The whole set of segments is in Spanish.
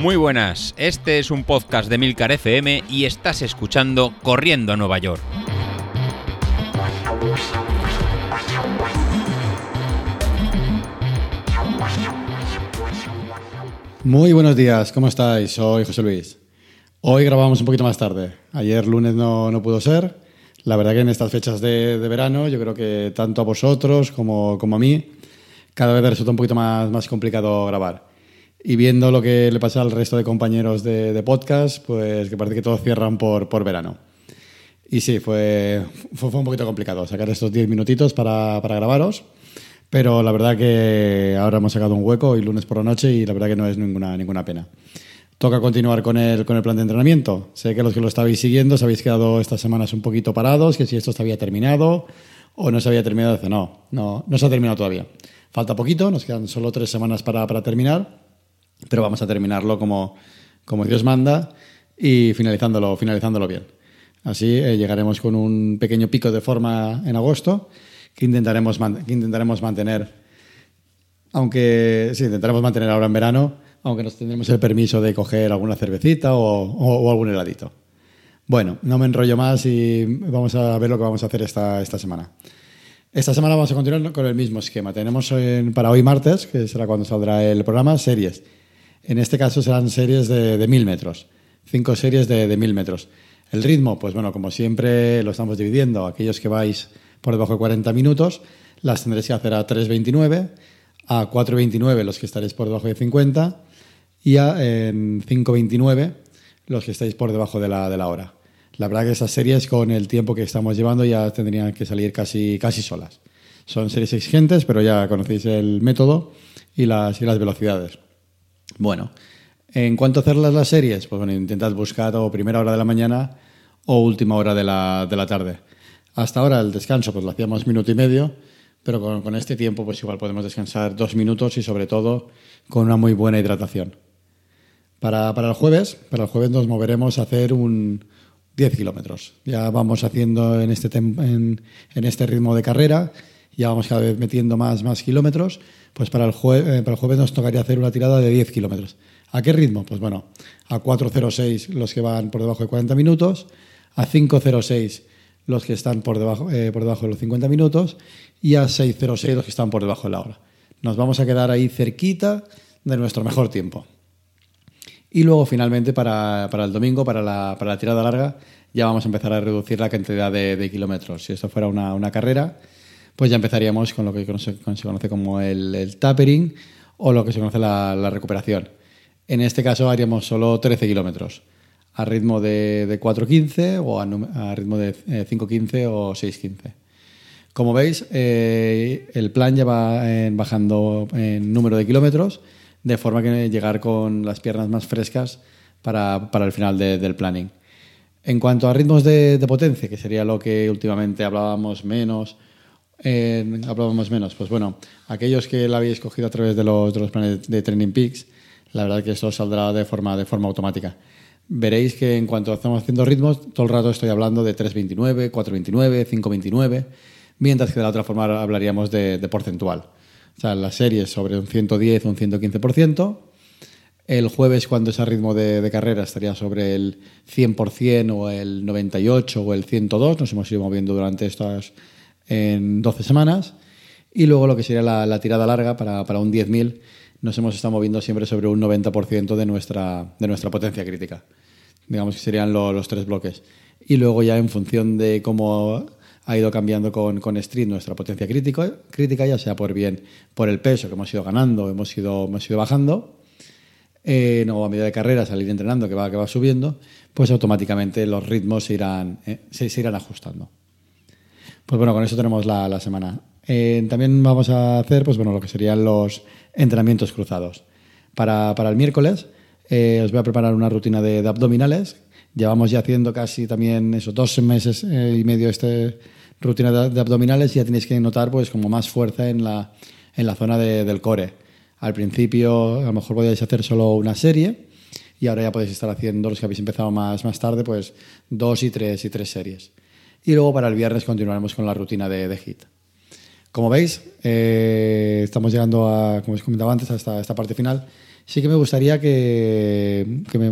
Muy buenas, este es un podcast de Milcar FM y estás escuchando Corriendo a Nueva York. Muy buenos días, ¿cómo estáis? Soy José Luis. Hoy grabamos un poquito más tarde. Ayer lunes no, no pudo ser. La verdad que en estas fechas de, de verano yo creo que tanto a vosotros como, como, a mí cada vez resulta un poquito más, más complicado grabar. Y viendo lo que le pasa al resto de compañeros de, de podcast, pues que parece que todos cierran por, por verano. Y sí, fue, fue, fue, un poquito complicado sacar estos 10 minutitos para, para grabaros. Pero la verdad que ahora hemos sacado un hueco y lunes por la noche y la verdad que no es ninguna, ninguna pena. Toca continuar con el, con el plan de entrenamiento. Sé que los que lo estabais siguiendo os habéis quedado estas semanas un poquito parados, que si esto se había terminado o no se había terminado. No, no, no se ha terminado todavía. Falta poquito, nos quedan solo tres semanas para, para terminar, pero vamos a terminarlo como, como Dios manda y finalizándolo, finalizándolo bien. Así eh, llegaremos con un pequeño pico de forma en agosto que intentaremos, que intentaremos mantener, aunque sí, intentaremos mantener ahora en verano, aunque nos tendremos el permiso de coger alguna cervecita o, o, algún heladito. Bueno, no me enrollo más y vamos a ver lo que vamos a hacer esta, esta semana. Esta semana vamos a continuar con el mismo esquema. Tenemos en, para hoy martes, que será cuando saldrá el programa, series. En este caso serán series de, de mil metros, cinco series de, de mil metros. El ritmo, pues bueno, como siempre lo estamos dividiendo. Aquellos que vais por debajo de 40 minutos, las tendréis que hacer a 3.29, a 4.29 los que estaréis por debajo de 50 y a en 5.29 los que estáis por debajo de la, de la hora. La verdad que esas series con el tiempo que estamos llevando ya tendrían que salir casi, casi solas. Son series exigentes, pero ya conocéis el método y las, y las velocidades. Bueno, en cuanto a hacerlas las series, pues bueno, intentad buscar o primera hora de la mañana o última hora de la, de la tarde. Hasta ahora el descanso pues lo hacíamos minuto y medio, pero con, con, este tiempo pues igual podemos descansar dos minutos y sobre todo con una muy buena hidratación. Para, para el jueves, para el jueves nos moveremos a hacer un 10 kilómetros. Ya vamos haciendo en este, en, en, este ritmo de carrera, ya vamos cada vez metiendo más, más kilómetros, pues para el, eh, para el jueves nos tocaría hacer una tirada de 10 kilómetros. ¿A qué ritmo? Pues bueno, a 4.06 los que van por debajo de 40 minutos, a 5.06 los que están por debajo, eh, por debajo de los 50 minutos y a 6.06 los que están por debajo de la hora. Nos vamos a quedar ahí cerquita de nuestro mejor tiempo. Y luego finalmente para, para el domingo, para la, para la, tirada larga, ya vamos a empezar a reducir la cantidad de, de kilómetros. Si esto fuera una, una, carrera, pues ya empezaríamos con lo que se, conoce como el, tapering o lo que se conoce la, recuperación. En este caso haríamos solo 13 kilómetros a ritmo de, de 4.15 o a, ritmo de eh, 5.15 o 6.15. Como veis, eh, el plan ya va en bajando en número de kilómetros, de forma que llegar con las piernas más frescas para, para el final de, del planning. En cuanto a ritmos de, potencia, que sería lo que últimamente hablábamos menos, eh, hablábamos menos, pues bueno, aquellos que la habéis cogido a través de los, de los planes de Training Peaks, la verdad que esto saldrá de forma, de forma automática veréis que en cuanto estamos haciendo ritmos, todo el rato estoy hablando de 3.29, 4.29, 5.29, mientras que de la otra forma hablaríamos de, de, porcentual. O sea, las series sobre un 110 o un 115%. El jueves, cuando es a ritmo de, de, carrera, estaría sobre el 100% o el 98 o el 102. Nos hemos ido moviendo durante estas en 12 semanas. Y luego lo que sería la, tirada larga para, para un 10.000 nos hemos estado moviendo siempre sobre un 90% de nuestra, de nuestra potencia crítica. Digamos que serían lo, los tres bloques. Y luego ya en función de cómo ha ido cambiando con, con Street nuestra potencia crítico, crítica, ya sea por bien por el peso que hemos ido ganando, hemos ido, hemos ido bajando, eh, no, a medida de carrera salir entrenando que va, que va subiendo, pues automáticamente los ritmos irán, eh, se, irán ajustando. Pues bueno, con eso tenemos la, la semana. Eh, también vamos a hacer pues bueno, lo que serían los entrenamientos cruzados. Para, para el miércoles eh, os voy a preparar una rutina de, de, abdominales. Llevamos ya haciendo casi también esos dos meses eh, y medio este rutina de, abdominales y ya tenéis que notar pues como más fuerza en la, en la zona de, del core. Al principio a lo mejor podíais hacer solo una serie y ahora ya podéis estar haciendo, los que habéis empezado más, más tarde, pues dos y tres y tres series. Y luego para el viernes continuaremos con la rutina de, de HIT. Como veis, eh, estamos llegando a, como os comentaba antes, a esta, parte final. Sí que me gustaría que, que me,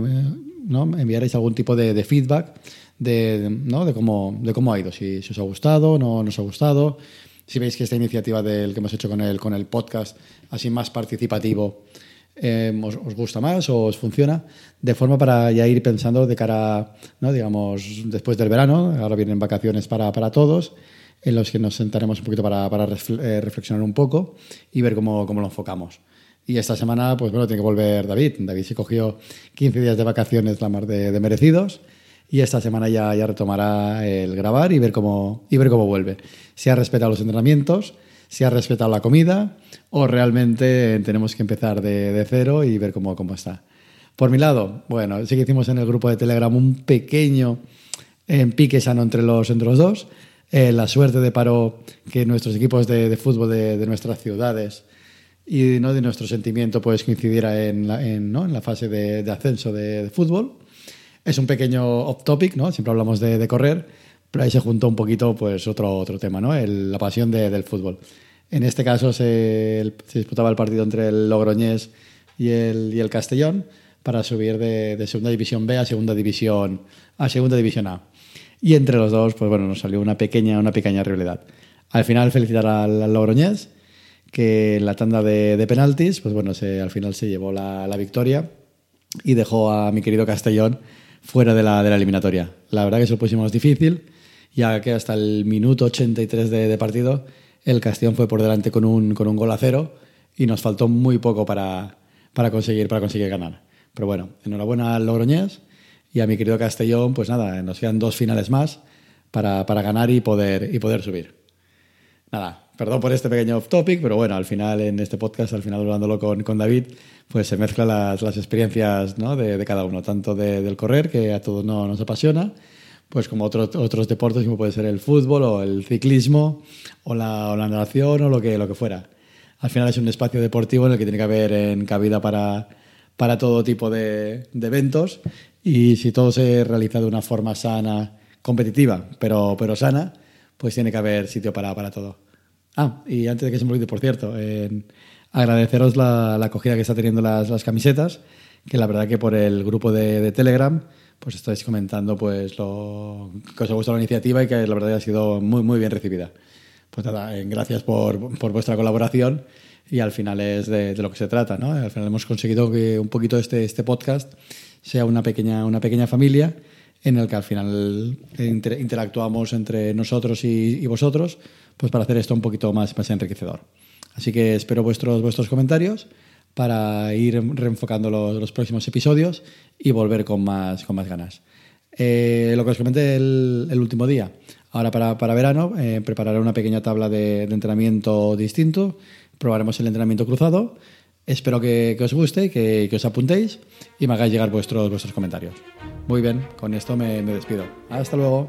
¿no? enviarais algún tipo de, feedback de, ¿no? de, cómo, de cómo ha ido, si, os ha gustado, no nos ha gustado, si veis que esta iniciativa del que hemos hecho con el, con el podcast, así más participativo, eh, os, gusta más o os funciona, de forma para ya ir pensando de cara, ¿no? digamos, después del verano, ahora vienen vacaciones para, para todos, en los que nos sentaremos un poquito para, para eh, reflexionar un poco y ver cómo, cómo, lo enfocamos. Y esta semana, pues bueno, tiene que volver David. David se cogió 15 días de vacaciones, la más de, de merecidos. Y esta semana ya, ya, retomará el grabar y ver, cómo, y ver cómo vuelve. Si ha respetado los entrenamientos, si ha respetado la comida o realmente tenemos que empezar de, de cero y ver cómo, cómo está. Por mi lado, bueno, sí que hicimos en el grupo de Telegram un pequeño eh, pique sano entre los, entre los dos. Eh, la suerte de paro que nuestros equipos de, de fútbol de, de, nuestras ciudades y ¿no? de nuestro sentimiento pues coincidiera en la, en, ¿no? en la fase de, de ascenso de, fútbol. Es un pequeño off topic, ¿no? Siempre hablamos de, correr, pero ahí se juntó un poquito pues otro, otro tema, ¿no? El, la pasión del fútbol. En este caso se, se, disputaba el partido entre el Logroñés y el, y el Castellón para subir de, de segunda división B a segunda división a segunda división A. Y entre los dos, pues bueno, nos salió una pequeña, una pequeña rivalidad. Al final, felicitar al, al Logroñés, que en la tanda de, de penaltis, pues bueno, se, al final se llevó la, la, victoria y dejó a mi querido Castellón fuera de la, de la eliminatoria. La verdad que se lo pusimos difícil, ya que hasta el minuto 83 de, de partido el Castellón fue por delante con un, con un gol a cero y nos faltó muy poco para, para, conseguir, para conseguir ganar. Pero bueno, enhorabuena al Logroñés y a mi querido Castellón, pues nada, nos quedan dos finales más para, para ganar y poder, y poder subir. Nada, perdón por este pequeño off topic, pero bueno, al final en este podcast, al final hablándolo con, con David, pues se mezclan las, las experiencias ¿no? de, de, cada uno, tanto de, del correr, que a todos no, nos apasiona, pues como otros otros deportes como puede ser el fútbol o el ciclismo o la, o la natación o lo que, lo que fuera. Al final es un espacio deportivo en el que tiene que haber en cabida para, para todo tipo de, de eventos y si todo se realiza de una forma sana, competitiva, pero, pero sana, pues tiene que haber sitio para, para todo. Ah, y antes de que se me olvide, por cierto, agradeceros la, la, acogida que está teniendo las, las, camisetas, que la verdad que por el grupo de, de, Telegram, pues estáis comentando pues lo que os ha gustado la iniciativa y que la verdad ha sido muy, muy bien recibida. Pues nada, eh, gracias por, por vuestra colaboración y al final es de, de, lo que se trata, ¿no? Al final hemos conseguido que un poquito este, este podcast sea una pequeña, una pequeña familia en el que al final inter, interactuamos entre nosotros y, y, vosotros pues para hacer esto un poquito más, más enriquecedor. Así que espero vuestros, vuestros comentarios para ir reenfocando los, próximos episodios y volver con más, con más ganas. Eh, lo que os comenté el, último día, ahora para, para verano eh, prepararé una pequeña tabla de, entrenamiento distinto, probaremos el entrenamiento cruzado Espero que, os guste, que, os apuntéis y me hagáis llegar vuestros, vuestros comentarios. Muy bien, con esto me despido. Hasta luego.